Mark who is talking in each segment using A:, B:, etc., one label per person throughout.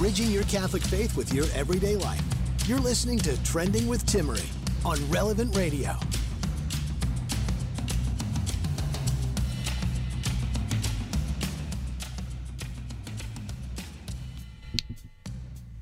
A: Bridging your Catholic faith with your everyday life. You're listening to Trending with Timmerie on Relevant Radio.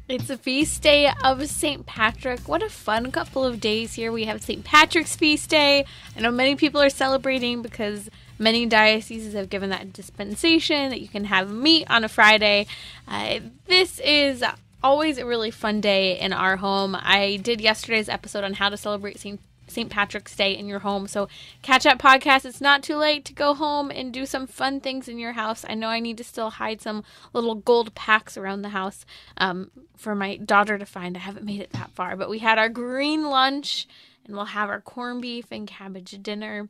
B: It's a feast day of St. Patrick. What a fun couple of days here. We have St. Patrick's feast day. I know many people are celebrating because Many dioceses have given that dispensation that you can have meat on a Friday. Uh, this is always a really fun day in our home. I did yesterday's episode on how to celebrate St. St. Patrick's Day in your home. So, catch up podcast. It's not too late to go home and do some fun things in your house. I know I need to still hide some little gold packs around the house um, for my daughter to find. I haven't made it that far, but we had our green lunch and we'll have our corned beef and cabbage dinner.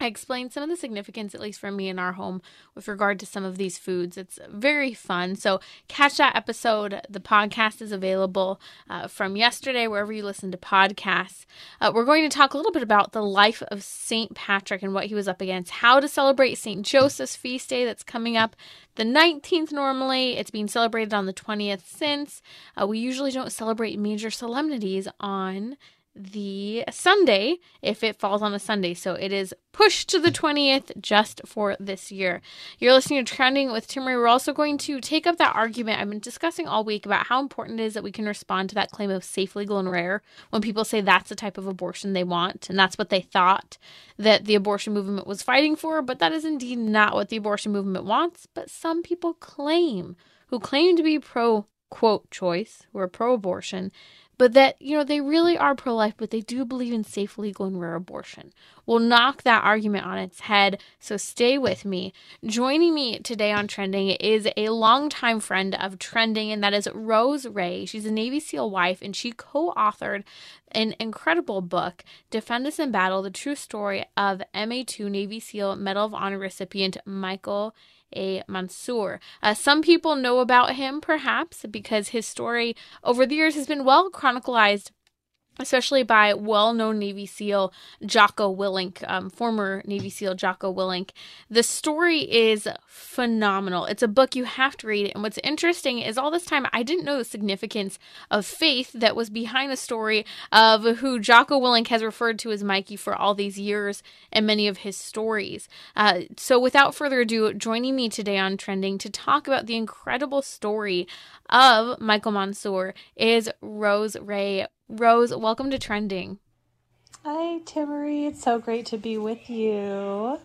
B: I explained some of the significance, at least for me in our home, with regard to some of these foods. It's very fun. So, catch that episode. The podcast is available uh, from yesterday, wherever you listen to podcasts. Uh, we're going to talk a little bit about the life of St. Patrick and what he was up against, how to celebrate St. Joseph's feast day that's coming up the 19th normally. It's being celebrated on the 20th since. Uh, we usually don't celebrate major solemnities on the Sunday if it falls on a Sunday. So it is pushed to the 20th just for this year. You're listening to Trending with Timmerie. We're also going to take up that argument I've been discussing all week about how important it is that we can respond to that claim of safe, legal, and rare when people say that's the type of abortion they want and that's what they thought that the abortion movement was fighting for. But that is indeed not what the abortion movement wants. But some people claim, who claim to be pro quote choice, who are pro abortion, but that, you know, they really are pro life, but they do believe in safe, legal, and rare abortion. We'll knock that argument on its head, so stay with me. Joining me today on Trending is a longtime friend of Trending, and that is Rose Rea. She's a Navy SEAL wife, and she co authored an incredible book, Defend Us in Battle The True Story of MA2 Navy SEAL Medal of Honor recipient Michael a Monsoor. Uh, some people know about him, perhaps, because his story over the years has been well chronicled especially by well-known Navy SEAL Jocko Willink, um, former Navy SEAL Jocko Willink. The story is phenomenal. It's a book you have to read. And what's interesting is all this time I didn't know the significance of faith that was behind the story of who Jocko Willink has referred to as Mikey for all these years and many of his stories. Uh, so without further ado, joining me today on Trending to talk about the incredible story of Michael Monsoor is Rose Rea. Rose, welcome to Trending.
C: Hi, Timmerie. It's so great to be with you.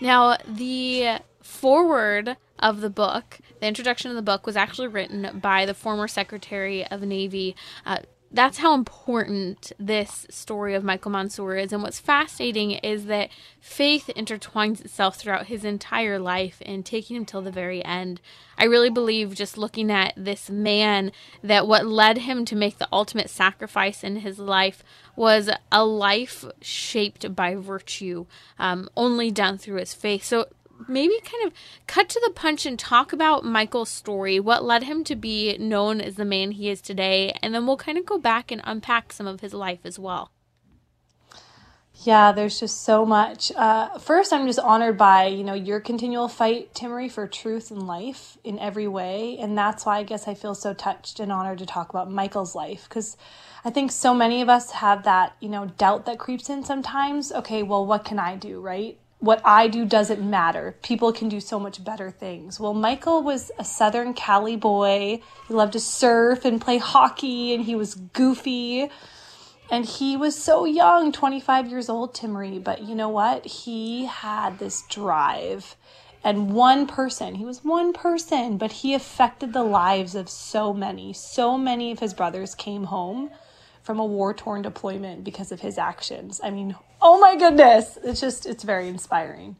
B: Now, the forward of the book, the introduction of the book, was actually written by the former Secretary of Navy, uh, that's how important this story of Michael Monsoor is. And what's fascinating is that faith intertwines itself throughout his entire life and taking him till the very end. I really believe just looking at this man that what led him to make the ultimate sacrifice in his life was a life shaped by virtue, um, only done through his faith. So maybe kind of cut to the punch and talk about Michael's story, what led him to be known as the man he is today, and then we'll kind of go back and unpack some of his life as well.
C: Yeah, there's just so much. Uh, first, I'm just honored by you know your continual fight, Timmerie, for truth and life in every way, and that's why I guess I feel so touched and honored to talk about Michael's life because I think so many of us have that you know doubt that creeps in sometimes. Okay, well, what can I do, right? What I do doesn't matter. People can do so much better things. Well, Michael was a Southern Cali boy. He loved to surf and play hockey, and he was goofy. And he was so young, 25 years old, Timmerie. But you know what? He had this drive. And one person, he was one person, but he affected the lives of so many. So many of his brothers came home from a war torn deployment because of his actions. I mean, oh my goodness, it's just, it's very inspiring.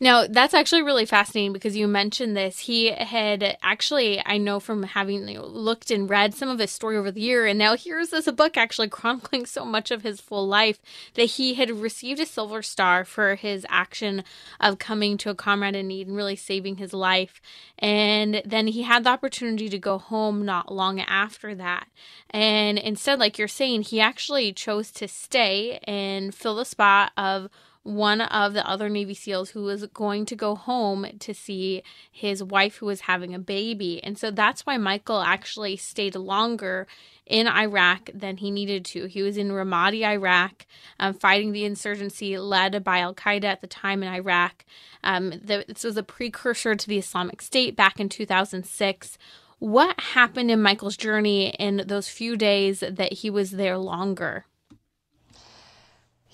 B: Now, that's actually really fascinating because you mentioned this. He had actually, I know from having looked and read some of his story over the year, and now here's this book actually chronicling so much of his full life that he had received a Silver Star for his action of coming to a comrade in need and really saving his life. And then he had the opportunity to go home not long after that. And instead, like you're saying, he actually chose to stay and fill the spot of one of the other Navy SEALs who was going to go home to see his wife who was having a baby. And so that's why Michael actually stayed longer in Iraq than he needed to. He was in Ramadi, Iraq, um, fighting the insurgency led by Al Qaeda at the time in Iraq. Um, the, this was a precursor to the Islamic State back in 2006. What happened in Michael's journey in those few days that he was there longer?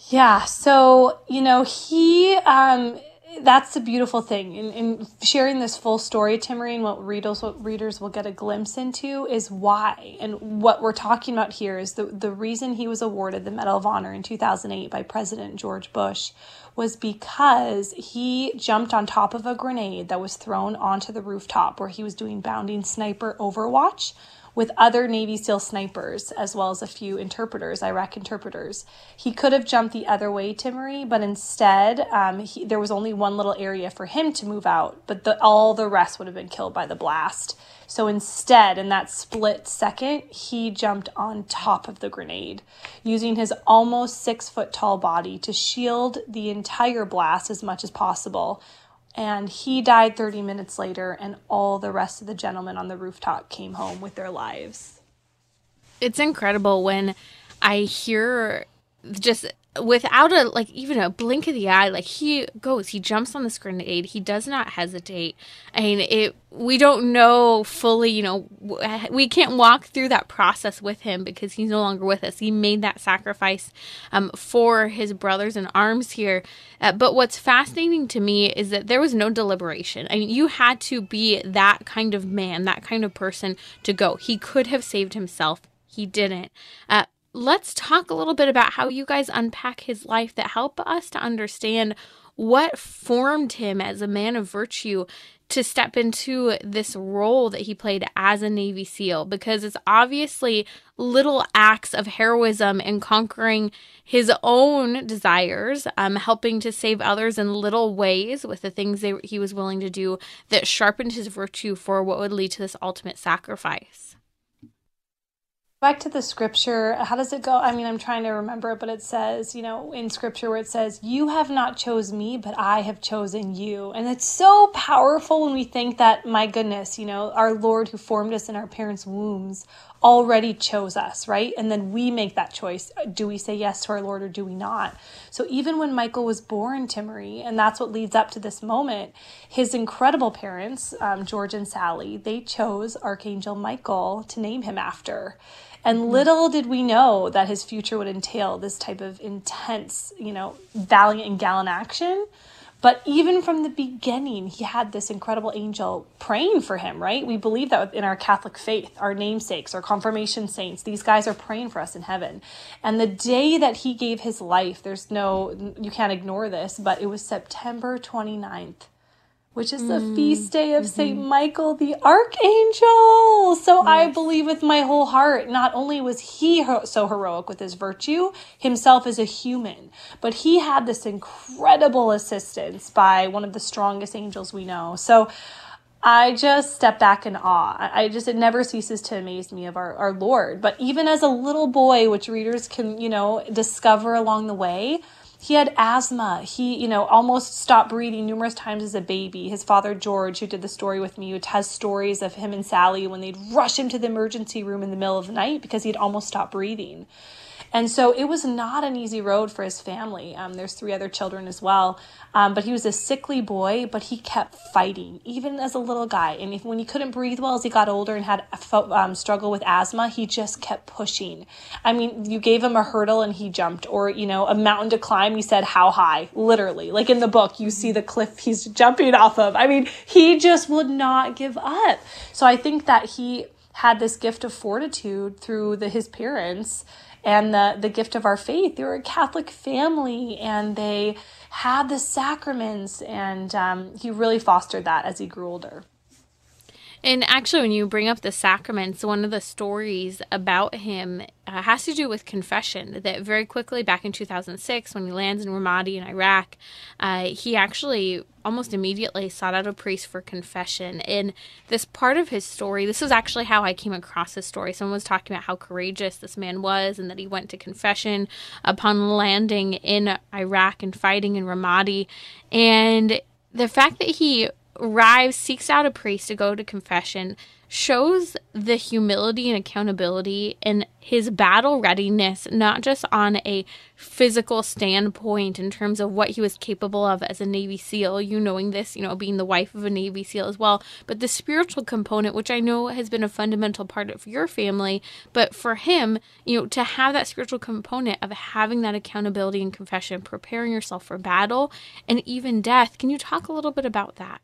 C: Yeah. So, you know, he, um, that's the beautiful thing in, in sharing this full story, Timmerie, and what readers, what readers will get a glimpse into is why. And what we're talking about here is the, the reason he was awarded the Medal of Honor in 2008 by President George Bush was because he jumped on top of a grenade that was thrown onto the rooftop where he was doing bounding sniper overwatch with other Navy SEAL snipers, as well as a few interpreters, Iraq interpreters. He could have jumped the other way, Timmerie, but instead, um, he, there was only one little area for him to move out, but the, all the rest would have been killed by the blast. So instead, in that split second, he jumped on top of the grenade, using his almost six foot tall body to shield the entire blast as much as possible and he died 30 minutes later and all the rest of the gentlemen on the rooftop came home with their lives.
B: It's incredible when i hear just without a like even a blink of the eye like he goes he jumps on this grenade he does not hesitate i mean it we don't know fully you know we can't walk through that process with him because he's no longer with us. He made that sacrifice um, for his brothers in arms here. Uh, but what's fascinating to me is that there was no deliberation i mean you had to be that kind of man that kind of person to go. He could have saved himself. He didn't. Uh, let's talk a little bit about how you guys unpack his life that help us to understand what formed him as a man of virtue to step into this role that he played as a Navy SEAL because it's obviously little acts of heroism and conquering his own desires, um, helping to save others in little ways with the things they, he was willing to do that sharpened his virtue for what would lead to this ultimate sacrifice
C: back to the scripture how does it go? I mean i'm trying to remember but it says you know in scripture where it says you have not chose me but i have chosen you. And it's so powerful when we think that my goodness you know our lord who formed us in our parents wombs already chose us right? And then we make that choice. Do we say yes to our lord or do we not? So even when michael was born timmerie and that's what leads up to this moment his incredible parents um, george and sally they chose archangel michael to name him after and mm-hmm. little did we know that his future would entail this type of intense, you know, valiant and gallant action. But even from the beginning, he had this incredible angel praying for him, right? We believe that in our Catholic faith, our namesakes, our confirmation saints, these guys are praying for us in heaven. And the day that he gave his life, there's no, you can't ignore this, but it was September 29th, which is the mm. feast day of mm-hmm. St. Michael the Archangel. So yes. I believe with my whole heart, not only was he so heroic with his virtue, himself as a human, but he had this incredible assistance by one of the strongest angels we know. So I just step back in awe. I just, it never ceases to amaze me of our, our Lord. But even as a little boy, which readers can, you know, discover along the way, he had asthma. He, you know, almost stopped breathing numerous times as a baby. His father, George, who did the story with me, who has stories of him and Sally when they'd rush him to the emergency room in the middle of the night because he'd almost stopped breathing. And so it was not an easy road for his family. Um, there's three other children as well. Um, but he was a sickly boy, but he kept fighting, even as a little guy. And if, when he couldn't breathe well as he got older and had um, struggle with asthma, he just kept pushing. I mean, you gave him a hurdle and he jumped, or, you know, a mountain to climb, he said, How high? Literally. Like in the book, you see the cliff he's jumping off of. I mean, he just would not give up. So I think that he had this gift of fortitude through the, his parents and the, the gift of our faith. They were a Catholic family and they had the sacraments, and um, he really fostered that as he grew older.
B: And actually, when you bring up the sacraments, one of the stories about him uh, has to do with confession. That very quickly, back in 2006, when he lands in Ramadi in Iraq, uh, he actually almost immediately sought out a priest for confession. And this part of his story, this is actually how I came across his story. Someone was talking about how courageous this man was and that he went to confession upon landing in Iraq and fighting in Ramadi. And the fact that he arrives, seeks out a priest to go to confession, shows the humility and accountability and his battle readiness, not just on a physical standpoint in terms of what he was capable of as a Navy SEAL, you knowing this, you know, being the wife of a Navy SEAL as well, but the spiritual component, which I know has been a fundamental part of your family, but for him, you know, to have that spiritual component of having that accountability and confession, preparing yourself for battle and even death. Can you talk a little bit about that?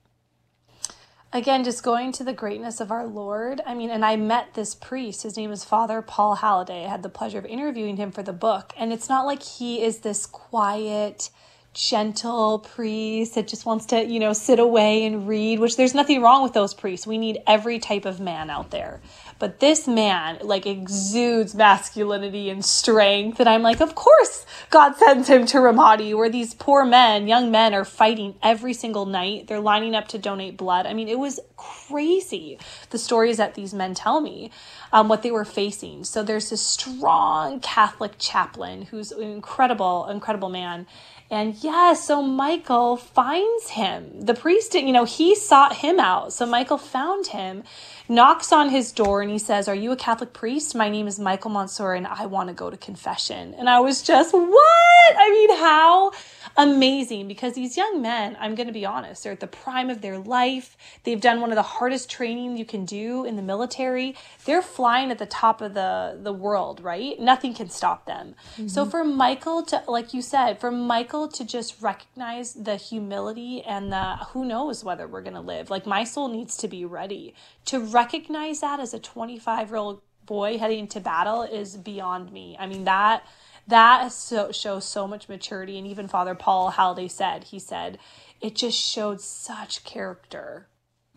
C: Again, just going to the greatness of our Lord. I mean, and I met this priest. His name is Father Paul Halliday. I had the pleasure of interviewing him for the book. And it's not like he is this quiet, gentle priest that just wants to, you know, sit away and read, which there's nothing wrong with those priests. We need every type of man out there. But this man, like, exudes masculinity and strength. And I'm like, of course, God sends him to Ramadi, where these poor men, young men, are fighting every single night. They're lining up to donate blood. I mean, it was crazy the stories that these men tell me, um, what they were facing. So there's this strong Catholic chaplain who's an incredible, incredible man. And yeah, so Michael finds him. The priest, you know, he sought him out. So Michael found him knocks on his door and he says, Are you a Catholic priest? My name is Michael Monsoor and I want to go to confession. And I was just, What? I mean, how amazing because these young men, I'm going to be honest, they're at the prime of their life. They've done one of the hardest training you can do in the military. They're flying at the top of the, the world, right? Nothing can stop them. Mm-hmm. So for Michael to, like you said, for Michael to just recognize the humility and the who knows whether we're going to live, like my soul needs to be ready to recognize that as a 25 year old boy heading into battle is beyond me. I mean, that that so, shows so much maturity. And even Father Paul Halliday said, he said, it just showed such character.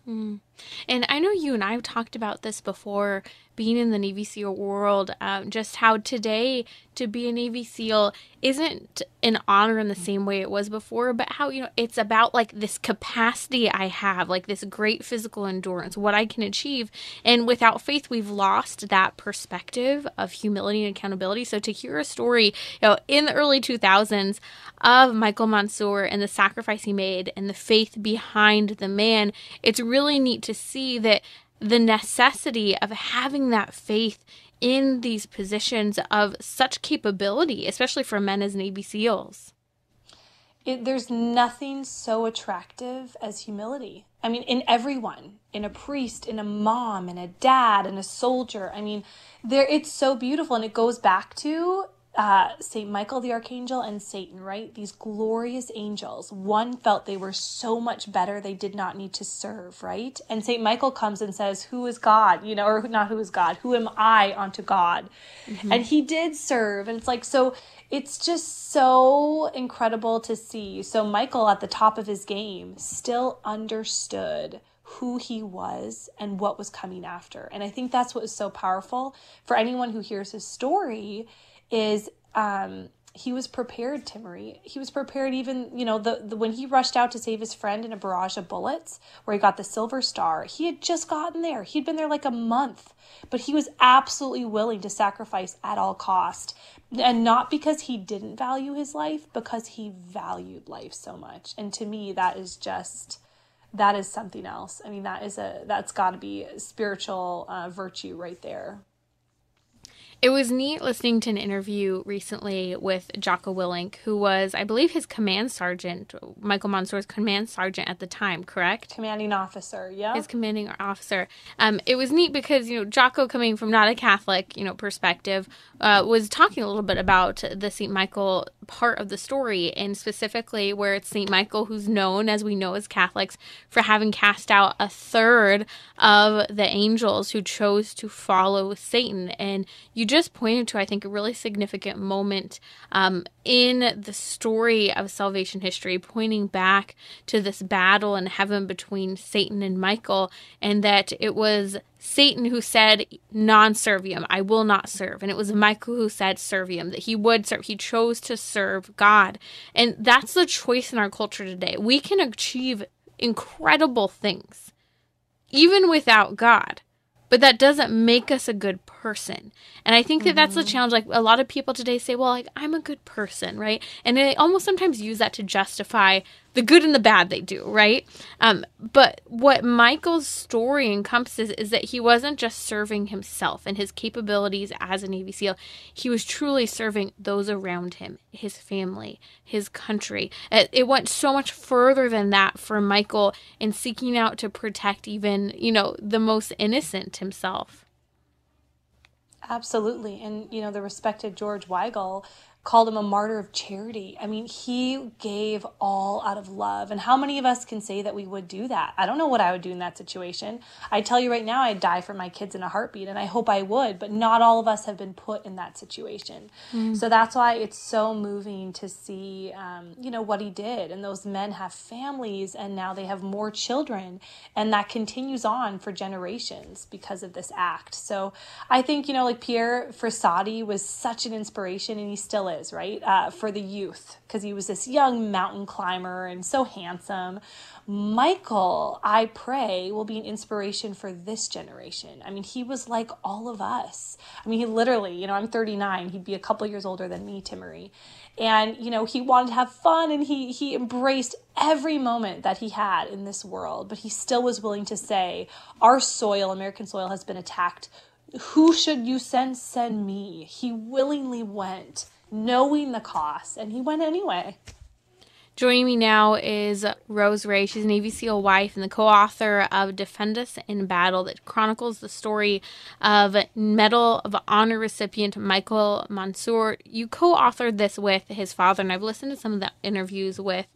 B: Mm. And I know you and I have talked about this before being in the Navy SEAL world, um, just how today to be a Navy SEAL isn't an honor in the same way it was before, but how, you know, it's about like this capacity I have, like this great physical endurance, what I can achieve. And without faith, we've lost that perspective of humility and accountability. So to hear a story, you know, in the early 2000s of Michael Monsoor and the sacrifice he made and the faith behind the man, it's really neat to see that the necessity of having that faith in these positions of such capability, especially for men as Navy SEALs.
C: It, there's nothing so attractive as humility. I mean, in everyone, in a priest, in a mom, in a dad, in a soldier. I mean, there it's so beautiful, and it goes back to uh, Saint Michael the Archangel and Satan, right? These glorious angels. One felt they were so much better they did not need to serve, right? And Saint Michael comes and says, "Who is God?" You know, or not who is God? Who am I unto God? Mm-hmm. And he did serve, and it's like so. It's just so incredible to see. So Michael, at the top of his game, still understood who he was and what was coming after. And I think that's what is so powerful for anyone who hears his story is um, he was prepared, Timmerie. He was prepared even, you know, the, the when he rushed out to save his friend in a barrage of bullets where he got the silver star, he had just gotten there. He'd been there like a month, but he was absolutely willing to sacrifice at all cost. And not because he didn't value his life, because he valued life so much. And to me, that is just that is something else. I mean, that is a that's got to be spiritual uh, virtue right there.
B: It was neat listening to an interview recently with Jocko Willink, who was, I believe, his command sergeant, Michael Monsoor's command sergeant at the time, correct?
C: Commanding officer, yeah.
B: His commanding officer. Um, it was neat because, you know, Jocko, coming from not a Catholic, you know, perspective, uh, was talking a little bit about the St. Michael part of the story, and specifically where it's St. Michael, who's known, as we know as Catholics, for having cast out a third of the angels who chose to follow Satan. And you just pointed to, I think, a really significant moment um, in the story of salvation history, pointing back to this battle in heaven between Satan and Michael, and that it was Satan who said non serviam, I will not serve. And it was Michael who said serviam, that he would serve. He chose to serve God. And that's the choice in our culture today. We can achieve incredible things even without God but that doesn't make us a good person. And I think that mm-hmm. that's the mm-hmm. challenge. Like a lot of people today say, well, like I'm a good person, right? And they almost sometimes use that to justify the good and the bad they do, right? Um, but what Michael's story encompasses is that he wasn't just serving himself and his capabilities as a Navy SEAL, he was truly serving those around him, his family, his country. It, it went so much further than that for Michael in seeking out to protect even, you know, the most innocent himself.
C: Absolutely. And, you know, the respected George Weigel called him a martyr of charity. I mean, he gave all out of love. And how many of us can say that we would do that? I don't know what I would do in that situation. I tell you right now, I'd die for my kids in a heartbeat, and I hope I would, but not all of us have been put in that situation. Mm. So that's why it's so moving to see, um, you know, what he did. And those men have families, and now they have more children, and that continues on for generations because of this act. So I think, you know, like Pier Frassati was such an inspiration, and he still is is, right? Uh, for the youth, because he was this young mountain climber and so handsome. Michael, I pray, will be an inspiration for this generation. I mean, he was like all of us. I mean, he literally, you know, I'm 39, he'd be a couple years older than me, Timmerie. And, you know, he wanted to have fun and he he embraced every moment that he had in this world, but he still was willing to say, our soil, American soil, has been attacked. Who should you send? Send me. He willingly went knowing the cost, and he went anyway.
B: Joining me now is Rose Rea. She's a Navy SEAL wife and the co author of Defend Us in Battle that chronicles the story of Medal of Honor recipient Michael Monsoor. You co authored this with his father, and I've listened to some of the interviews with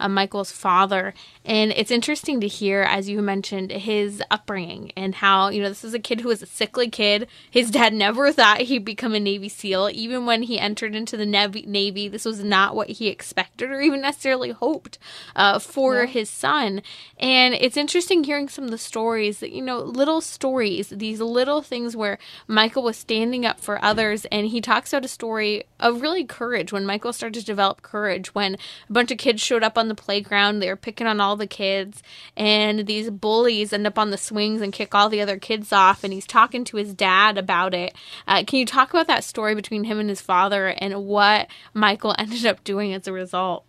B: uh, Michael's father. And it's interesting to hear, as you mentioned, his upbringing and how, you know, this is a kid who was a sickly kid. His dad never thought he'd become a Navy SEAL. Even when he entered into the Navy, this was not what he expected or even necessarily necessarily hoped uh, for yeah. his son. And it's interesting hearing some of the stories that, you know, little stories, these little things where Michael was standing up for others. And he talks about a story of really courage when Michael started to develop courage when a bunch of kids showed up on the playground. They were picking on all the kids, and these bullies end up on the swings and kick all the other kids off. And he's talking to his dad about it. Uh, can you talk about that story between him and his father and what Michael ended up doing as a result?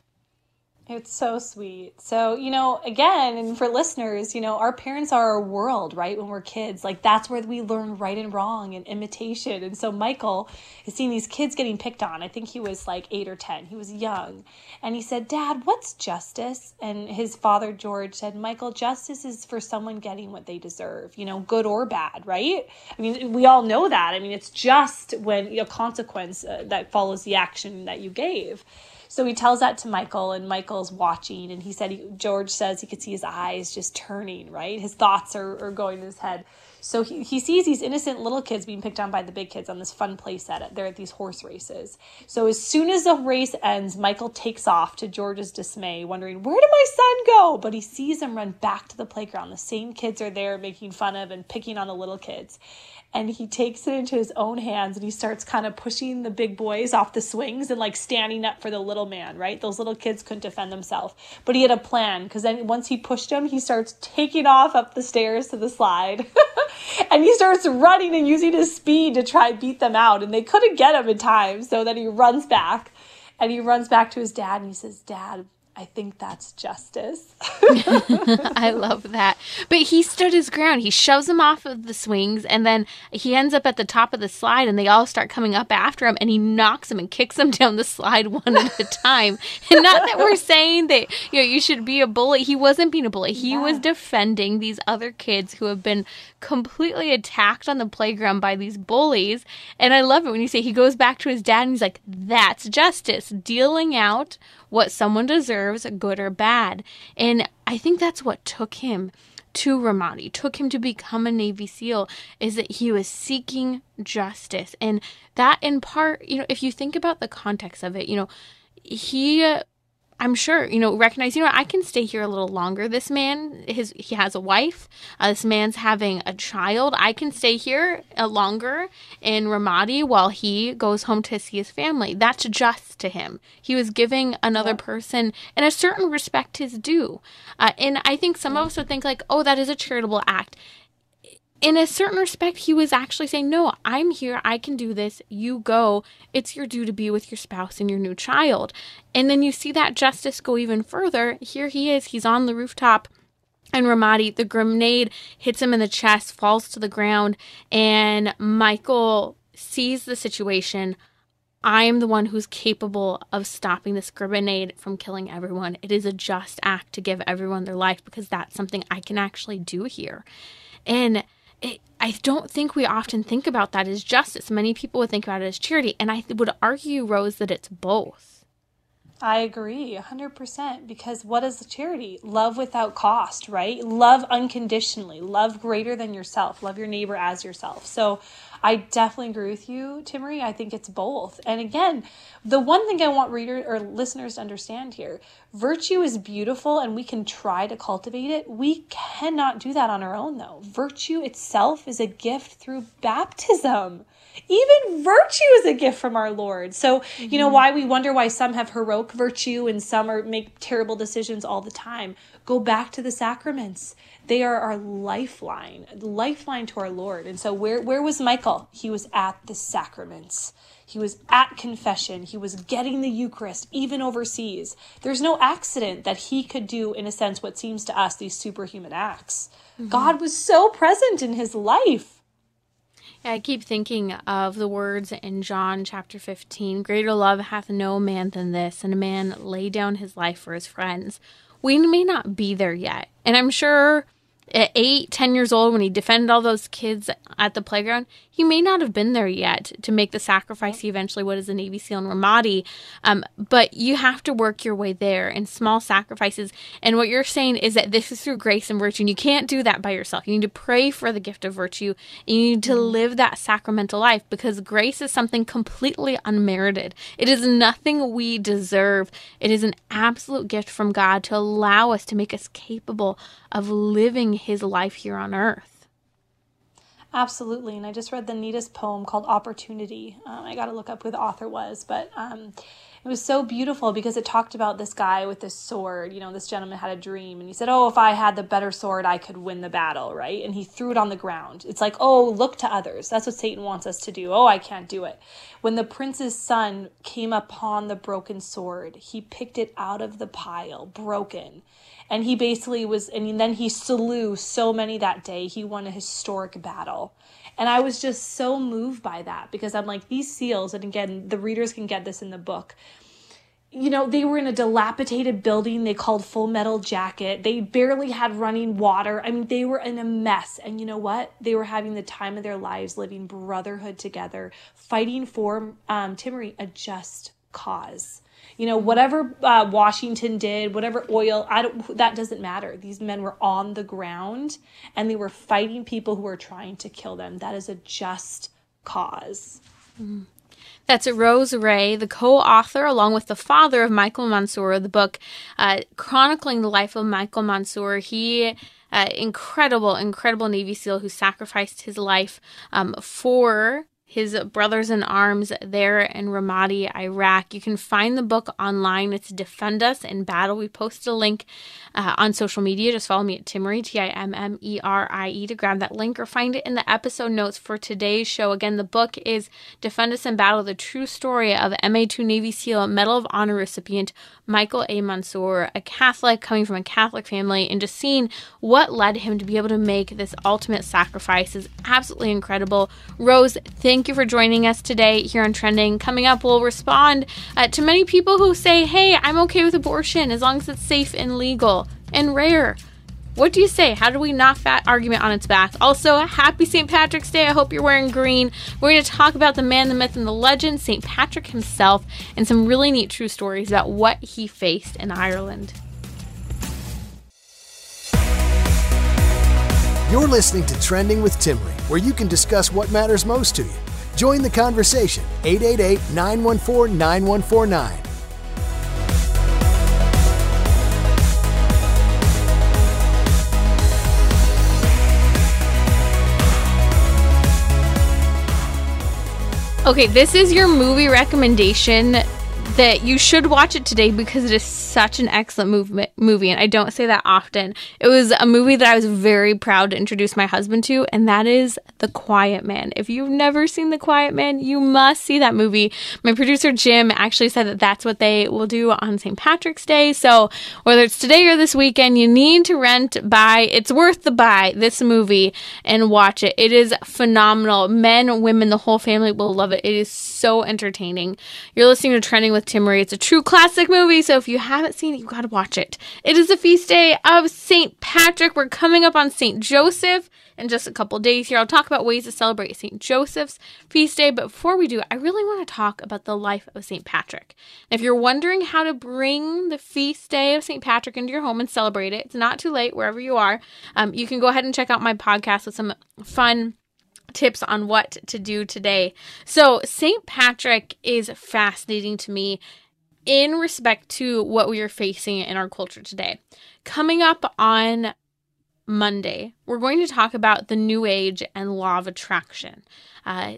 C: It's so sweet. So, you know, again, and for listeners, you know, our parents are our world, right? When we're kids, like that's where we learn right and wrong and imitation. And so Michael is seeing these kids getting picked on. I think he was like eight or 10. He was young. And he said, Dad, what's justice? And his father, George, said, Michael, justice is for someone getting what they deserve, you know, good or bad, right? I mean, we all know that. I mean, it's just when a consequence uh, that follows the action that you gave. So he tells that to Michael, and Michael's watching, and he said, he, George says he could see his eyes just turning, right? His thoughts are, are going in his head. So he, he sees these innocent little kids being picked on by the big kids on this fun play set. They're at these horse races. So as soon as the race ends, Michael takes off to George's dismay, wondering, where did my son go? But he sees him run back to the playground. The same kids are there making fun of and picking on the little kids and he takes it into his own hands and he starts kind of pushing the big boys off the swings and like standing up for the little man, right? Those little kids couldn't defend themselves. But he had a plan because then once he pushed him, he starts taking off up the stairs to the slide. and he starts running and using his speed to try beat them out. And they couldn't get him in time. So then he runs back and he runs back to his dad and he says, Dad, I think that's justice.
B: I love that. But he stood his ground. He shoves him off of the swings and then he ends up at the top of the slide and they all start coming up after him and he knocks him and kicks him down the slide one at a time. and not that we're saying that you know you should be a bully. He wasn't being a bully. He yeah. was defending these other kids who have been completely attacked on the playground by these bullies. And I love it when you say he goes back to his dad and he's like, that's justice, dealing out what someone deserves, good or bad. And I think that's what took him to Ramadi, took him to become a Navy SEAL, is that he was seeking justice. And that, in part, you know, if you think about the context of it, you know, he I'm sure, you know, recognize, you know, I can stay here a little longer. This man, his he has a wife. Uh, this man's having a child. I can stay here uh, longer in Ramadi while he goes home to see his family. That's just to him. He was giving another yeah. person, in a certain respect, his due. Uh, and I think some of us would think like, oh, that is a charitable act in a certain respect, he was actually saying, No, I'm here. I can do this. You go. It's your due to be with your spouse and your new child. And then you see that justice go even further. Here he is. He's on the rooftop. And Ramadi, the grenade hits him in the chest, falls to the ground, and Michael sees the situation. I am the one who's capable of stopping this grenade from killing everyone. It is a just act to give everyone their life because that's something I can actually do here. And it, I don't think we often think about that as justice. Many people would think about it as charity. And I would argue, Rose, that it's both.
C: I agree 100% because what is the charity? Love without cost, right? Love unconditionally, love greater than yourself, love your neighbor as yourself. So I definitely agree with you, Timmerie. I think it's both. And again, the one thing I want readers or listeners to understand here virtue is beautiful and we can try to cultivate it. We cannot do that on our own, though. Virtue itself is a gift through baptism. Even virtue is a gift from our Lord. So, you know, mm-hmm. why we wonder why some have heroic virtue and some are make terrible decisions all the time. Go back to the sacraments. They are our lifeline, lifeline to our Lord. And so where where was Michael? He was at the sacraments. He was at confession. He was getting the Eucharist, even overseas. There's no accident that he could do, in a sense, what seems to us these superhuman acts. Mm-hmm. God was so present in his life.
B: I keep thinking of the words in John chapter 15 Greater love hath no man than this, and a man lay down his life for his friends. We may not be there yet. And I'm sure at eight, ten years old, when he defended all those kids at the playground, he may not have been there yet to make the sacrifice he eventually would as a Navy SEAL in Ramadi. Um, but you have to work your way there in small sacrifices. And what you're saying is that this is through grace and virtue, and you can't do that by yourself. You need to pray for the gift of virtue, and you need to mm-hmm. live that sacramental life because grace is something completely unmerited. It is nothing we deserve. It is an absolute gift from God to allow us to make us capable of living His life here on earth.
C: Absolutely. And I just read the neatest poem called Opportunity. Um, I got to look up who the author was, but um, it was so beautiful because it talked about this guy with this sword. You know, this gentleman had a dream and he said, Oh, if I had the better sword, I could win the battle, right? And he threw it on the ground. It's like, Oh, look to others. That's what Satan wants us to do. Oh, I can't do it. When the prince's son came upon the broken sword, he picked it out of the pile, broken and he basically was and then he slew so many that day he won a historic battle and i was just so moved by that because i'm like these seals and again the readers can get this in the book. You know they were in a dilapidated building they called full metal jacket. They barely had running water. I mean they were in a mess. And you know what? They were having the time of their lives living brotherhood together fighting for um, timmerie a just cause you know whatever uh, washington did whatever oil i don't that doesn't matter these men were on the ground and they were fighting people who were trying to kill them that is a just cause
B: mm-hmm. That's Rose Rea, the co author, along with the father of Michael Monsoor, the book uh, chronicling the life of Michael Monsoor. He uh, incredible, incredible Navy SEAL who sacrificed his life um, for his brothers in arms there in Ramadi, Iraq. You can find the book online. It's Defend Us in Battle. We posted a link uh, on social media. Just follow me at Timmerie, T I M M E R I E, to grab that link or find it in the episode notes for today's show. Again, the book is Defend Us in Battle The True Story of MA 2 Navy SEAL Medal of Honor recipient Michael A. Monsoor, a Catholic coming from a Catholic family, and just seeing what led him to be able to make this ultimate sacrifice is absolutely incredible. Rose, thank you for joining us today here on Trending. Coming up, we'll respond uh, to many people who say, hey, I'm okay with abortion as long as it's safe and legal and rare. What do you say? How do we knock that argument on its back? Also, happy St. Patrick's Day. I hope you're wearing green. We're going to talk about the man, the myth, and the legend, St. Patrick himself, and some really neat true stories about what he faced in Ireland.
A: You're listening to Trending with Timmerie, where you can discuss what matters most to you. Join the conversation 888 914 9149.
B: Okay, this is your movie recommendation that you should watch it today because it is such an excellent movement, movie, and I don't say that often. It was a movie that I was very proud to introduce my husband to, and that is The Quiet Man. If you've never seen The Quiet Man, you must see that movie. My producer Jim actually said that that's what they will do on St. Patrick's Day. So whether it's today or this weekend, you need to rent, buy. It's worth the buy this movie and watch it. It is phenomenal. Men, women, the whole family will love it. It is so entertaining. You're listening to Trending with with Timmerie. It's a true classic movie, so if you haven't seen it, you gotta watch it. It is the feast day of St. Patrick. We're coming up on St. Joseph in just a couple days here. I'll talk about ways to celebrate St. Joseph's feast day, but before we do, I really want to talk about the life of St. Patrick. if you're wondering how to bring the feast day of St. Patrick into your home and celebrate it, it's not too late wherever you are. Um, you can go ahead and check out my podcast with some fun tips on what to do today. So, St. Patrick is fascinating to me in respect to what we are facing in our culture today. Coming up on Monday, we're going to talk about the New Age and law of attraction. Uh,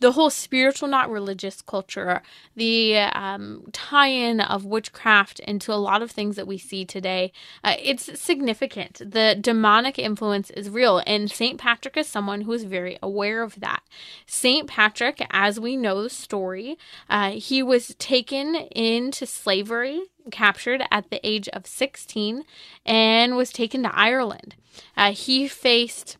B: the whole spiritual, not religious culture, the um, tie in of witchcraft into a lot of things that we see today, uh, it's significant. The demonic influence is real, and St. Patrick is someone who is very aware of that. St. Patrick, as we know the story, uh, he was taken into slavery, captured at the age of 16, and was taken to Ireland. Uh, he faced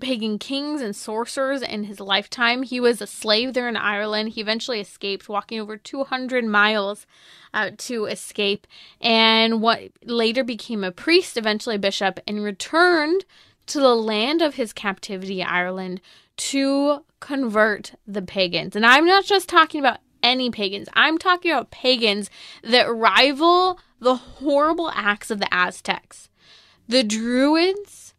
B: pagan kings and sorcerers in his lifetime. He was a slave there in Ireland. He eventually escaped, walking over 200 miles uh, to escape, and what later became a priest, eventually a bishop, and returned to the land of his captivity, Ireland, to convert the pagans. And I'm not just talking about any pagans, I'm talking about pagans that rival the horrible acts of the Aztecs. The Druids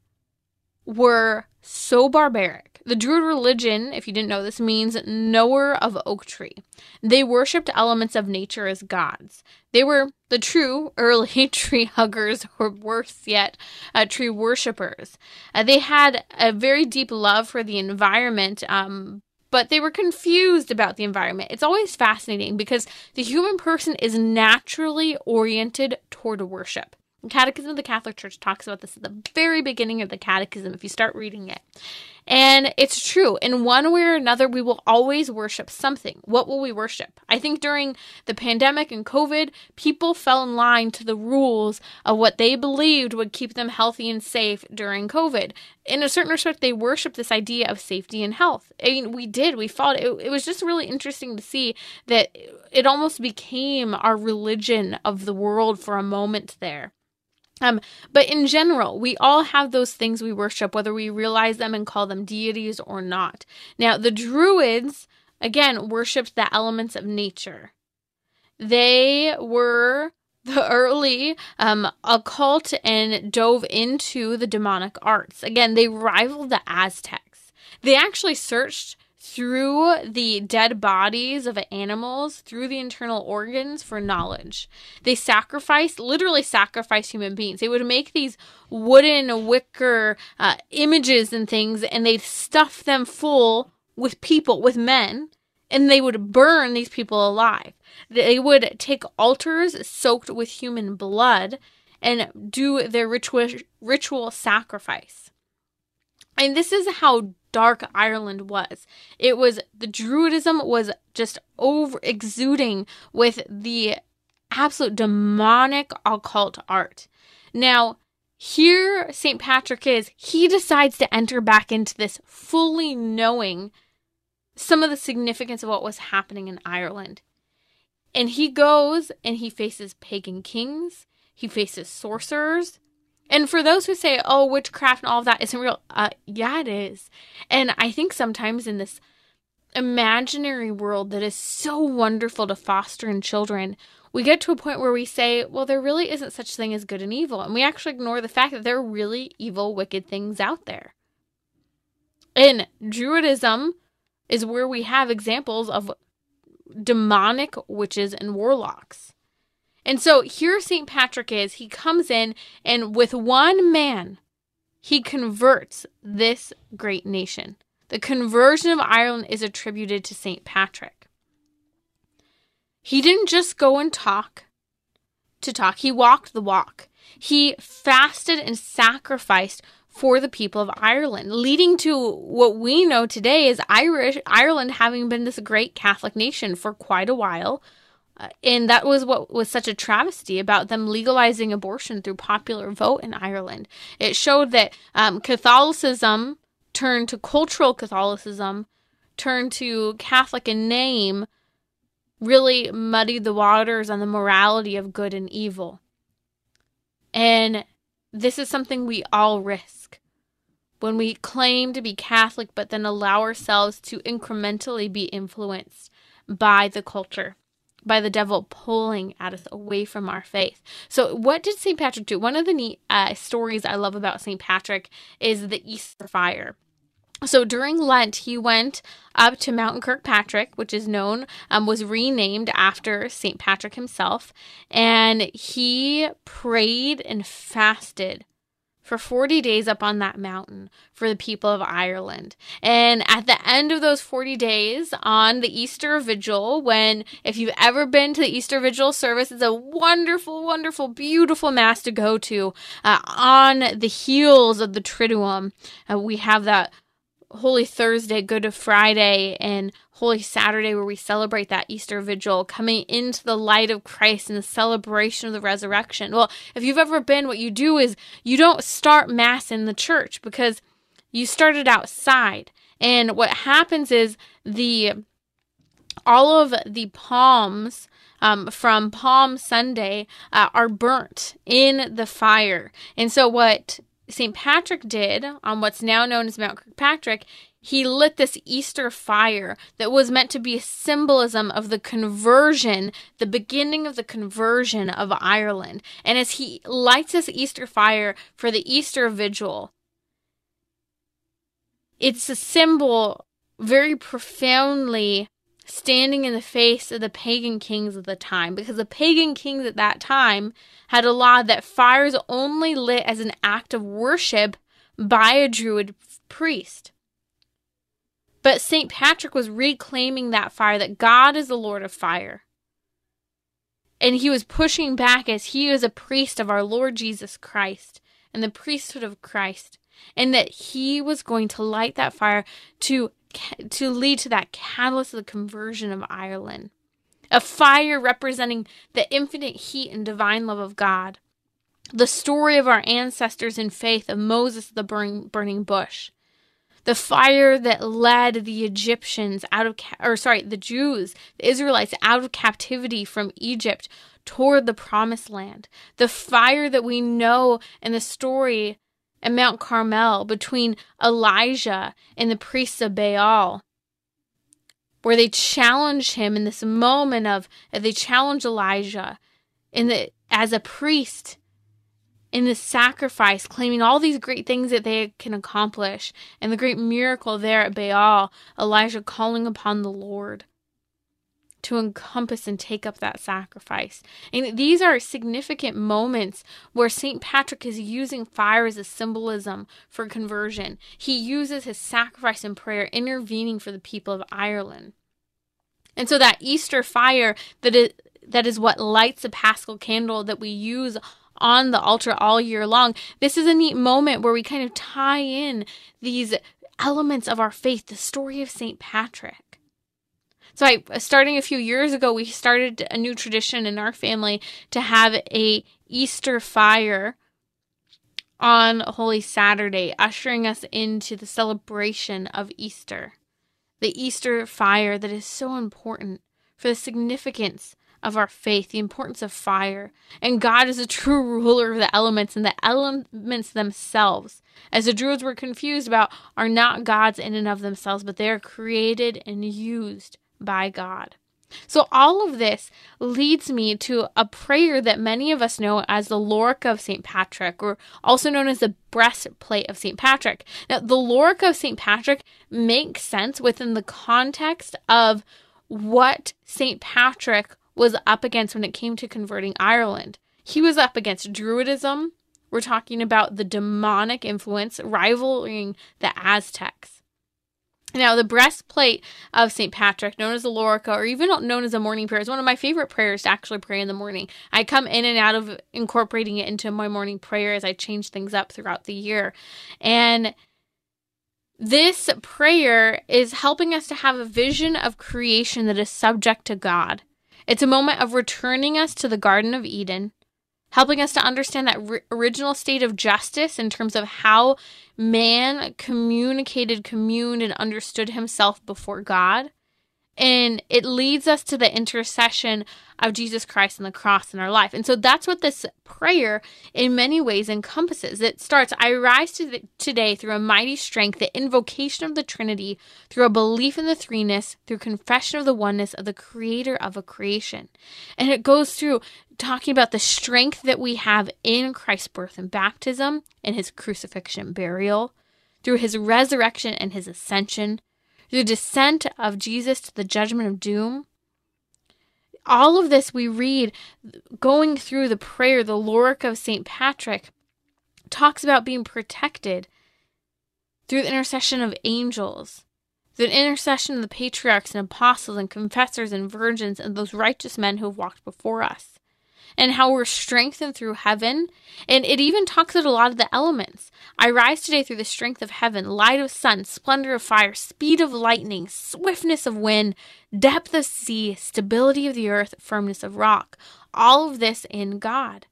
B: were so barbaric. The Druid religion, if you didn't know this, means knower of oak tree. They worshipped elements of nature as gods. They were the true early tree huggers, or worse yet, uh, tree worshippers. Uh, they had a very deep love for the environment, um, but they were confused about the environment. It's always fascinating because the human person is naturally oriented toward worship. Catechism of the Catholic Church talks about this at the very beginning of the Catechism if you start reading it. And it's true. In one way or another, we will always worship something. What will we worship? I think during the pandemic and COVID, people fell in line to the rules of what they believed would keep them healthy and safe during COVID. In a certain respect, they worshiped this idea of safety and health. I mean, we did. We fought. It, it was just really interesting to see that it almost became our religion of the world for a moment there. Um, but in general, we all have those things we worship, whether we realize them and call them deities or not. Now, the Druids, again, worshipped the elements of nature. They were the early um, occult and dove into the demonic arts. Again, they rivaled the Aztecs. They actually searched through the dead bodies of animals, through the internal organs for knowledge. They sacrificed, literally sacrificed human beings. They would make these wooden wicker uh, images and things, and they'd stuff them full with people, with men, and they would burn these people alive. They would take altars soaked with human blood and do their ritual, ritual sacrifice. And this is how dark Ireland was. It was the Druidism was just over exuding with the absolute demonic occult art. Now, here St. Patrick is, he decides to enter back into this fully knowing some of the significance of what was happening in Ireland. And he goes and he faces pagan kings, he faces sorcerers, And for those who say, oh, witchcraft and all of that isn't real, uh, yeah, it is. And I think sometimes in this imaginary world that is so wonderful to foster in children, we get to a point where we say, well, there really isn't such thing as good and evil. And we actually ignore the fact that there are really evil, wicked things out there. In Druidism is where we have examples of demonic witches and warlocks. And so here St. Patrick is. He comes in and with one man, he converts this great nation. The conversion of Ireland is attributed to St. Patrick. He didn't just go and talk to talk, he walked the walk. He fasted and sacrificed for the people of Ireland, leading to what we know today as Irish Ireland having been this great Catholic nation for quite a while and that was what was such a travesty about them legalizing abortion through popular vote in Ireland. It showed that um, Catholicism turned to cultural Catholicism, turned to Catholic in name, really muddied the waters on the morality of good and evil. And this is something we all risk when we claim to be Catholic, but then allow ourselves to incrementally be influenced by the culture by the devil pulling at us away from our faith. So, what did St. Patrick do? One of the neat uh, stories I love about St. Patrick is the Easter fire. So during Lent, he went up to Mount Kirkpatrick, which is known, um, was renamed after St. Patrick himself, and he prayed and fasted for 40 days up on that mountain for the people of Ireland. And at the end of those 40 days on the Easter Vigil, when, if you've ever been to the Easter Vigil service, it's a wonderful, wonderful, beautiful Mass to go to uh, on the heels of the Triduum. Uh, we have that Holy Thursday, Good Friday, and Holy Saturday, where we celebrate that Easter vigil, coming into the light of Christ and the celebration of the resurrection. Well, if you've ever been, what you do is you don't start Mass in the church because you started outside. And what happens is the all of the palms um, from Palm Sunday uh, are burnt in the fire. And so, what St. Patrick did on what's now known as Mount Kirkpatrick, he lit this Easter fire that was meant to be a symbolism of the conversion, the beginning of the conversion of Ireland. And as he lights this Easter fire for the Easter vigil, it's a symbol very profoundly standing in the face of the pagan kings of the time because the pagan kings at that time had a law that fires only lit as an act of worship by a druid priest. But St. Patrick was reclaiming that fire that God is the Lord of fire. And he was pushing back as he is a priest of our Lord Jesus Christ and the priesthood of Christ, and that he was going to light that fire to to lead to that catalyst of the conversion of Ireland. A fire representing the infinite heat and divine love of God. The story of our ancestors in faith of Moses the burning, bush. The fire that led the Egyptians out of, or sorry, the Jews, the Israelites out of captivity from Egypt toward the promised land. The fire that we know in the story at Mount Carmel between Elijah and the priests of Baal, where they challenge him in this moment of they challenge Elijah in the as a priest in the sacrifice, claiming all these great things that they can accomplish, and the great miracle there at Baal, Elijah calling upon the Lord to encompass and take up that sacrifice. And these are significant moments where St. Patrick is using fire as a symbolism for conversion. He uses his sacrifice and prayer intervening for the people of Ireland. And so that Easter fire that is that is what lights the paschal candle that we use on the altar all year long. This is a neat moment where we kind of tie in these elements of our faith, the story of St. Patrick. So I starting a few years ago, we started a new tradition in our family to have a Easter fire on Holy Saturday, ushering us into the celebration of Easter. The Easter fire that is so important for the significance of our faith, the importance of fire. And God is a true ruler of the elements, and the elements themselves, as the Druids were confused about, are not gods in and of themselves, but they are created and used by God. So, all of this leads me to a prayer that many of us know as the Lorica of St. Patrick, or also known as the breastplate of St. Patrick. Now, the Lorica of St. Patrick makes sense within the context of what St. Patrick was up against when it came to converting Ireland. He was up against Druidism. We're talking about the demonic influence rivaling the Aztecs. Now, the breastplate of St. Patrick, known as the Lorica, or even known as a morning prayer, is one of my favorite prayers to actually pray in the morning. I come in and out of incorporating it into my morning prayer as I change things up throughout the year. And this prayer is helping us to have a vision of creation that is subject to God. It's a moment of returning us to the Garden of Eden, helping us to understand that r- original state of justice in terms of how man communicated, communed, and understood himself before God. And it leads us to the intercession of Jesus Christ and the cross in our life. And so that's what this prayer in many ways encompasses. It starts, I rise to the, today through a mighty strength, the invocation of the Trinity, through a belief in the threeness, through confession of the oneness of the creator of a creation. And it goes through talking about the strength that we have in Christ's birth and baptism, and his crucifixion burial, through his resurrection and his ascension, the descent of Jesus to the judgment of doom. All of this we read going through the prayer, the Lorica of St. Patrick talks about being protected through the intercession of angels, the intercession of the patriarchs and apostles and confessors and virgins and those righteous men who have walked before us and how we're strengthened through heaven. And it even talks about a lot of the elements. I rise today through the strength of heaven, light of sun, splendor of fire, speed of lightning, swiftness of wind, depth of sea, stability of the earth, firmness of rock. All of this in God.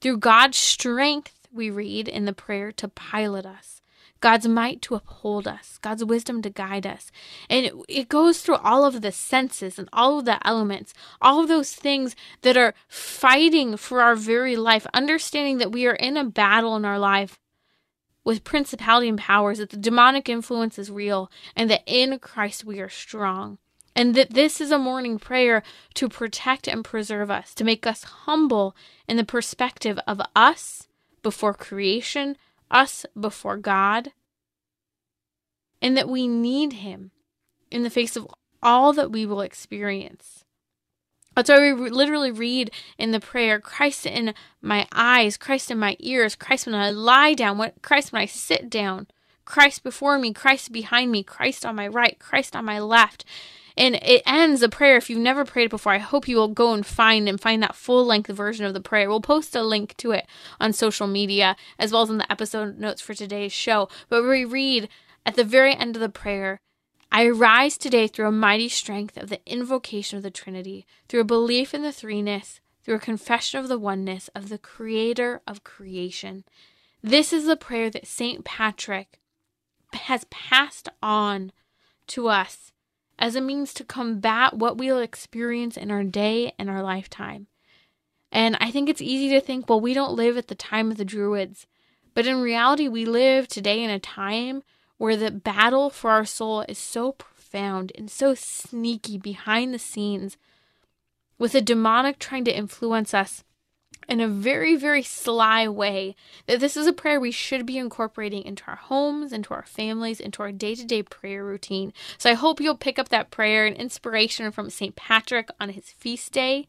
B: Through God's strength, we read in the prayer to pilot us. God's might to uphold us, God's wisdom to guide us. And it, it, goes through all of the senses and all of the elements, all of those things that are fighting for our very life, understanding that we are in a battle in our life with principality and powers, that the demonic influence is real, and that in Christ we are strong. And that this is a morning prayer to protect and preserve us, to make us humble in the perspective of us before creation us before God, and that we need Him in the face of all that we will experience. That's why we literally read in the prayer Christ in my eyes, Christ in my ears, Christ when I lie down, Christ when I sit down, Christ before me, Christ behind me, Christ on my right, Christ on my left. And it ends the prayer. If you've never prayed before, I hope you will go and find and find that full length version of the prayer. We'll post a link to it on social media as well as in the episode notes for today's show. But we read at the very end of the prayer, I arise today through a mighty strength of the invocation of the Trinity, through a belief in the threeness, through a confession of the oneness of the Creator of creation. This is the prayer that St. Patrick has passed on to us as a means to combat what we'll experience in our day and our lifetime. And I think it's easy to think, well, we don't live at the time of the Druids. But in reality, we live today in a time where the battle for our soul is so profound and so sneaky behind the scenes, with a demonic trying to influence us in a very, very sly way that this is a prayer we should be incorporating into our homes, into our families, into our day to day prayer routine. So I hope you'll pick up that prayer and inspiration from St. Patrick on his feast day.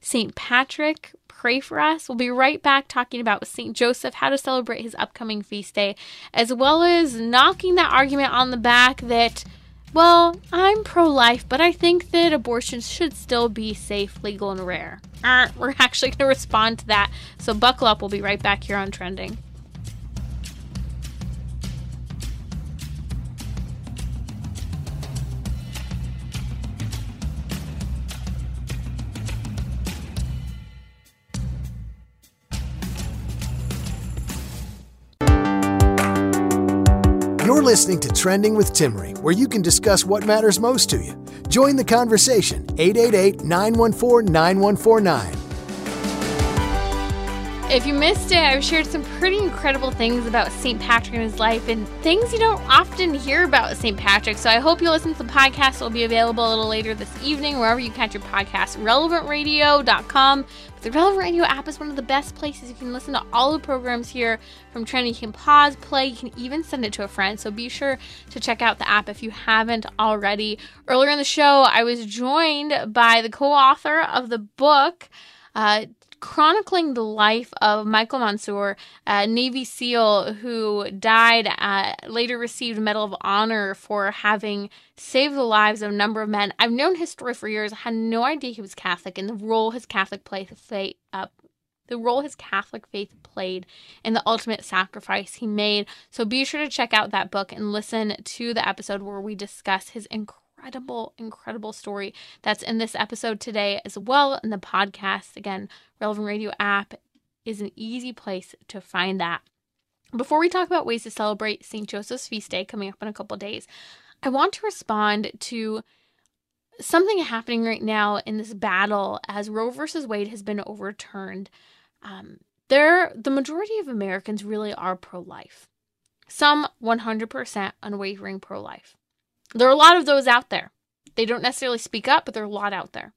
B: St. Patrick, pray for us. We'll be right back talking about St. Joseph, how to celebrate his upcoming feast day, as well as knocking that argument on the back that well, I'm pro life, but I think that abortions should still be safe, legal, and rare. Uh, we're actually going to respond to that, so buckle up. We'll be right back here on Trending.
A: You're listening to Trending with Timmerie, where you can discuss what matters most to you Join the conversation 888 914 9149.
B: If you missed it, I've shared some pretty incredible things about St. Patrick and his life and things you don't often hear about St. Patrick. So I hope you listen to the podcast. It'll be available a little later this evening, wherever you catch your podcast, relevantradio.com. The Relevant Radio app is one of the best places you can listen to all the programs here from Trending. You can pause, play, you can even send it to a friend. So be sure to check out the app if you haven't already. Earlier in the show, I was joined by the co author of the book. Uh, chronicling the life of Michael Monsoor, a Navy SEAL who died, uh, later received Medal of Honor for having saved the lives of a number of men. I've known his story for years. I had no idea he was Catholic and the role his Catholic faith, uh, the role his Catholic faith played in the ultimate sacrifice he made. So be sure to check out that book and listen to the episode where we discuss his incredible incredible, incredible story that's in this episode today as well in the podcast. Again, Relevant Radio app is an easy place to find that. Before we talk about ways to celebrate St. Joseph's feast day coming up in a couple days, I want to respond to something happening right now in this battle as Roe versus Wade has been overturned. Um, there, the majority of Americans really are pro-life. Some 100% unwavering pro-life. There are a lot of those out there. They don't necessarily speak up, but there are a lot out there.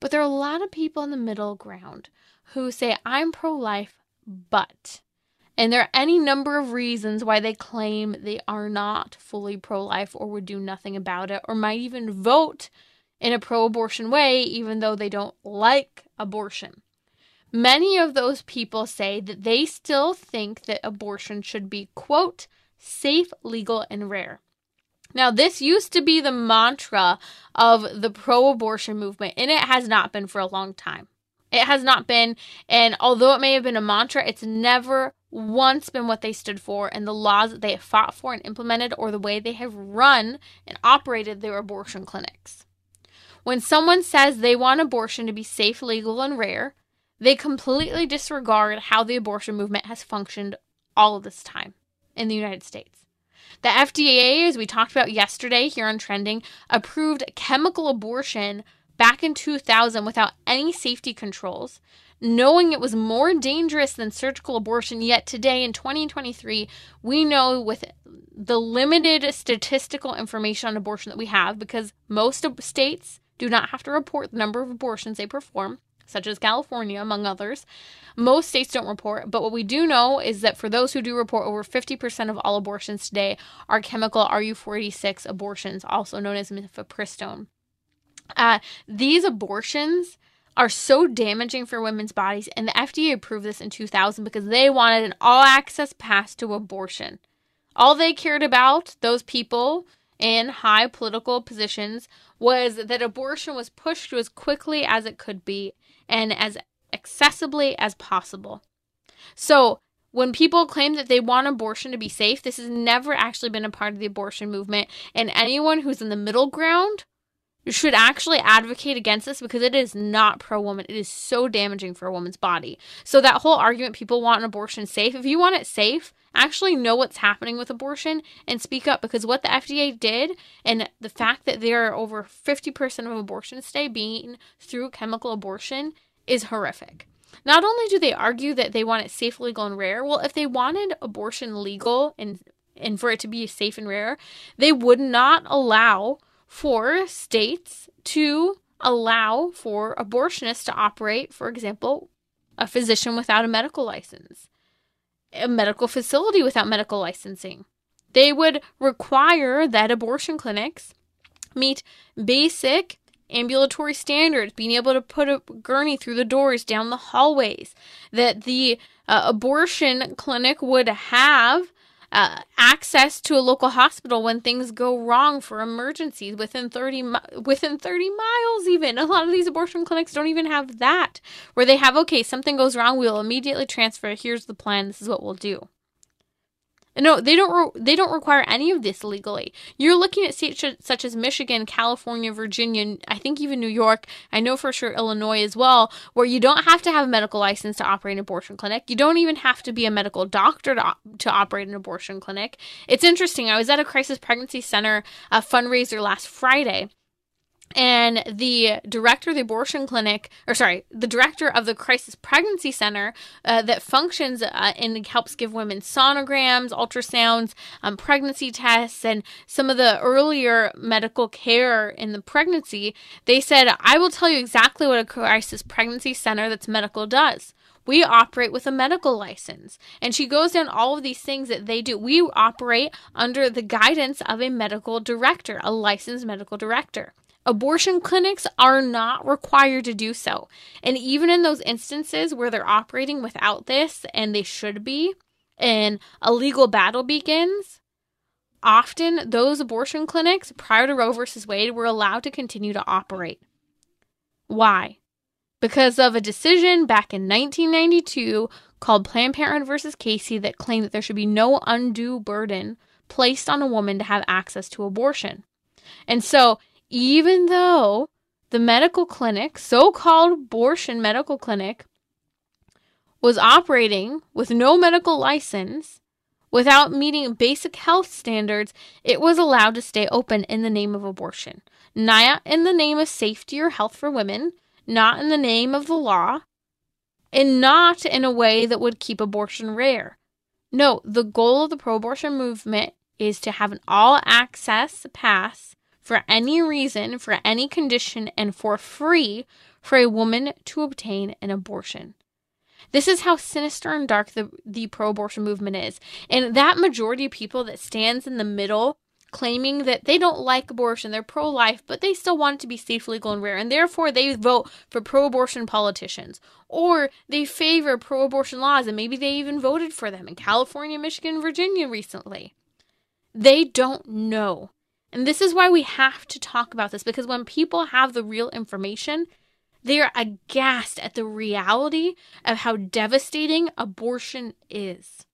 B: But there are a lot of people in the middle ground who say, I'm pro life, but. And there are any number of reasons why they claim they are not fully pro life or would do nothing about it, or might even vote in a pro abortion way, even though they don't like abortion. Many of those people say that they still think that abortion should be, quote, safe, legal, and rare. Now, this used to be the mantra of the pro abortion movement, and it has not been for a long time. It has not been, and although it may have been a mantra, it's never once been what they stood for and the laws that they have fought for and implemented or the way they have run and operated their abortion clinics. When someone says they want abortion to be safe, legal, and rare, they completely disregard how the abortion movement has functioned all of this time in the United States. The FDA, as we talked about yesterday here on Trending, approved chemical abortion back in 2000 without any safety controls, knowing it was more dangerous than surgical abortion. Yet today in 2023, we know with the limited statistical information on abortion that we have, because most states do not have to report the number of abortions they perform, such as California, among others. Most states don't report, but what we do know is that for those who do report, over 50% of all abortions today are chemical RU486 abortions, also known as mifepristone. Uh, these abortions are so damaging for women's bodies, and the FDA approved this in 2000 because they wanted an all access pass to abortion. All they cared about, those people in high political positions, was that abortion was pushed as quickly as it could be and as accessibly as possible. So, when people claim that they want abortion to be safe, this has never actually been a part of the abortion movement. And anyone who's in the middle ground should actually advocate against this because it is not pro woman. It is so damaging for a woman's body. So, that whole argument people want an abortion safe, if you want it safe, actually know what's happening with abortion and speak up because what the FDA did and the fact that there are over 50% of abortions today being through chemical abortion is horrific. Not only do they argue that they want it safe, legal, and rare, well, if they wanted abortion legal and and for it to be safe and rare, they would not allow for states to allow for abortionists to operate, for example, a physician without a medical license, a medical facility without medical licensing. They would require that abortion clinics meet basic ambulatory standards, being able to put a gurney through the doors down the hallways, that the uh, abortion clinic would have uh, access to a local hospital when things go wrong for emergencies within 30 mi- within 30 miles even. A lot of these abortion clinics don't even have that where they have okay something goes wrong we'll immediately transfer here's the plan this is what we'll do no, they don't. Re- they don't require any of this legally. You're looking at states such as Michigan, California, Virginia, I think even New York. I know for sure Illinois as well, where you don't have to have a medical license to operate an abortion clinic. You don't even have to be a medical doctor to, to operate an abortion clinic. It's interesting. I was at a crisis pregnancy center a fundraiser last Friday, and the director of the abortion clinic, or sorry, the director of the crisis pregnancy center uh, that functions uh, and helps give women sonograms, ultrasounds, um, pregnancy tests, and some of the earlier medical care in the pregnancy, they said, I will tell you exactly what a crisis pregnancy center that's medical does. We operate with a medical license. And she goes down all of these things that they do. We operate under the guidance of a medical director, a licensed medical director. Abortion clinics are not required to do so. And even in those instances where they're operating without this, and they should be, and a legal battle begins, often those abortion clinics prior to Roe versus Wade were allowed to continue to operate. Why? Because of a decision back in 1992 called Planned Parenthood versus Casey that claimed that there should be no undue burden placed on a woman to have access to abortion. And so even though the medical clinic, so called abortion medical clinic, was operating with no medical license, without meeting basic health standards, it was allowed to stay open in the name of abortion. Not in the name of safety or health for women, not in the name of the law, and not in a way that would keep abortion rare. No, the goal of the pro abortion movement is to have an all access pass for any reason, for any condition, and for free for a woman to obtain an abortion. This is how sinister and dark the, the pro abortion movement is. And that majority of people that stands in the middle claiming that they don't like abortion, they're pro life, but they still want it to be safe, legal, and rare, and therefore they vote for pro abortion politicians. Or they favor pro abortion laws, and maybe they even voted for them in California, Michigan, Virginia recently. They don't know and this is why we have to talk about this because when people have the real information, they are aghast at the reality of how devastating abortion is.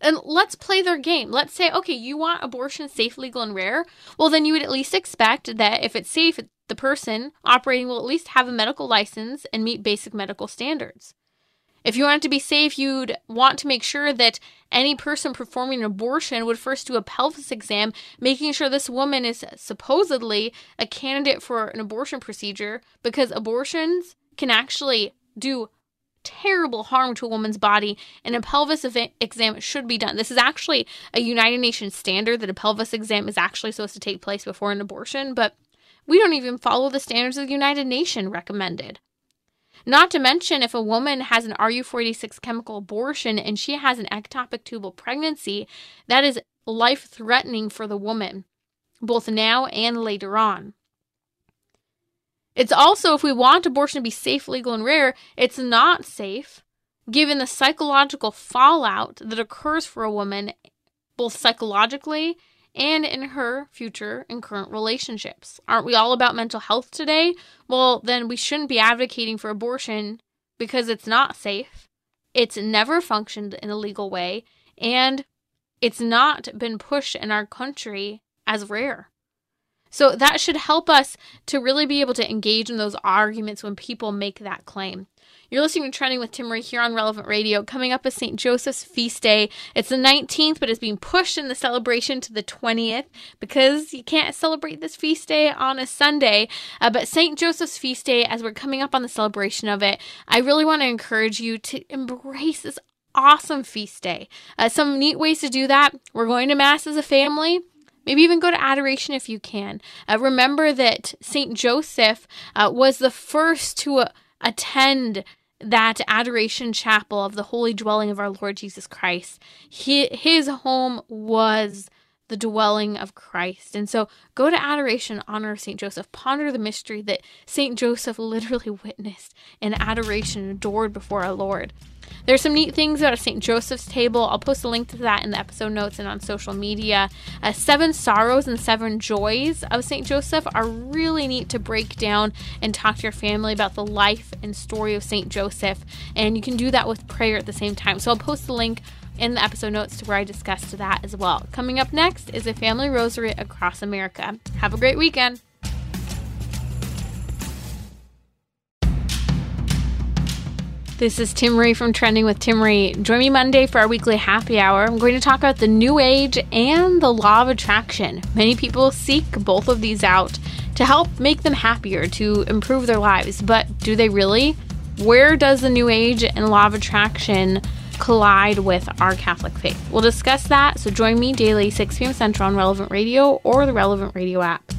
B: And let's play their game. Let's say, okay, you want abortion safe, legal, and rare. Well, then you would at least expect that if it's safe, the person operating will at least have a medical license and meet basic medical standards. If you wanted to be safe, you'd want to make sure that any person performing an abortion would first do a pelvis exam, making sure this woman is supposedly a candidate for an abortion procedure because abortions can actually do terrible harm to a woman's body and a pelvis exam should be done. This is actually a United Nations standard that a pelvis exam is actually supposed to take place before an abortion, but we don't even follow the standards of the United Nations recommended. Not to mention, if a woman has an RU486 chemical abortion and she has an ectopic tubal pregnancy, that is life threatening for the woman, both now and later on. It's also, if we want abortion to be safe, legal, and rare, it's not safe given the psychological fallout that occurs for a woman, both psychologically and in her future and current relationships. Aren't we all about mental health today? Well, then we shouldn't be advocating for abortion because it's not safe. It's never functioned in a legal way, and it's not been pushed in our country as rare. So that should help us to really be able to engage in those arguments when people make that claim. You're listening to Trending with Timmerie here on Relevant Radio. Coming up is St. Joseph's Feast Day. It's the 19th, but it's being pushed in the celebration to the 20th because you can't celebrate this feast day on a Sunday. Uh, but St. Joseph's Feast Day, as we're coming up on the celebration of it, I really want to encourage you to embrace this awesome feast day. Uh, some neat ways to do that. We're going to Mass as a family. Maybe even go to adoration if you can. Uh, remember that St. Joseph uh, was the first to uh, attend that adoration chapel of the holy dwelling of our Lord Jesus Christ. He, his home was the dwelling of Christ. And so go to adoration, honor St. Joseph, ponder the mystery that St. Joseph literally witnessed in adoration, adored before our Lord. There's some neat things about St. Joseph's table. I'll post a link to that in the episode notes and on social media. Uh, seven sorrows and seven joys of St. Joseph are really neat to break down and talk to your family about the life and story of St. Joseph. And you can do that with prayer at the same time. So I'll post the link in the episode notes to where I discussed that as well. Coming up next is a family rosary across America. Have a great weekend. This is Timmerie from Trending with Timmerie. Join me Monday for our weekly happy hour. I'm going to talk about the new age and the law of attraction. Many people seek both of these out to help make them happier, to improve their lives, but do they really? Where does the new age and law of attraction collide with our Catholic faith? We'll discuss that, so join me daily 6 p.m. Central on Relevant Radio or the Relevant Radio app.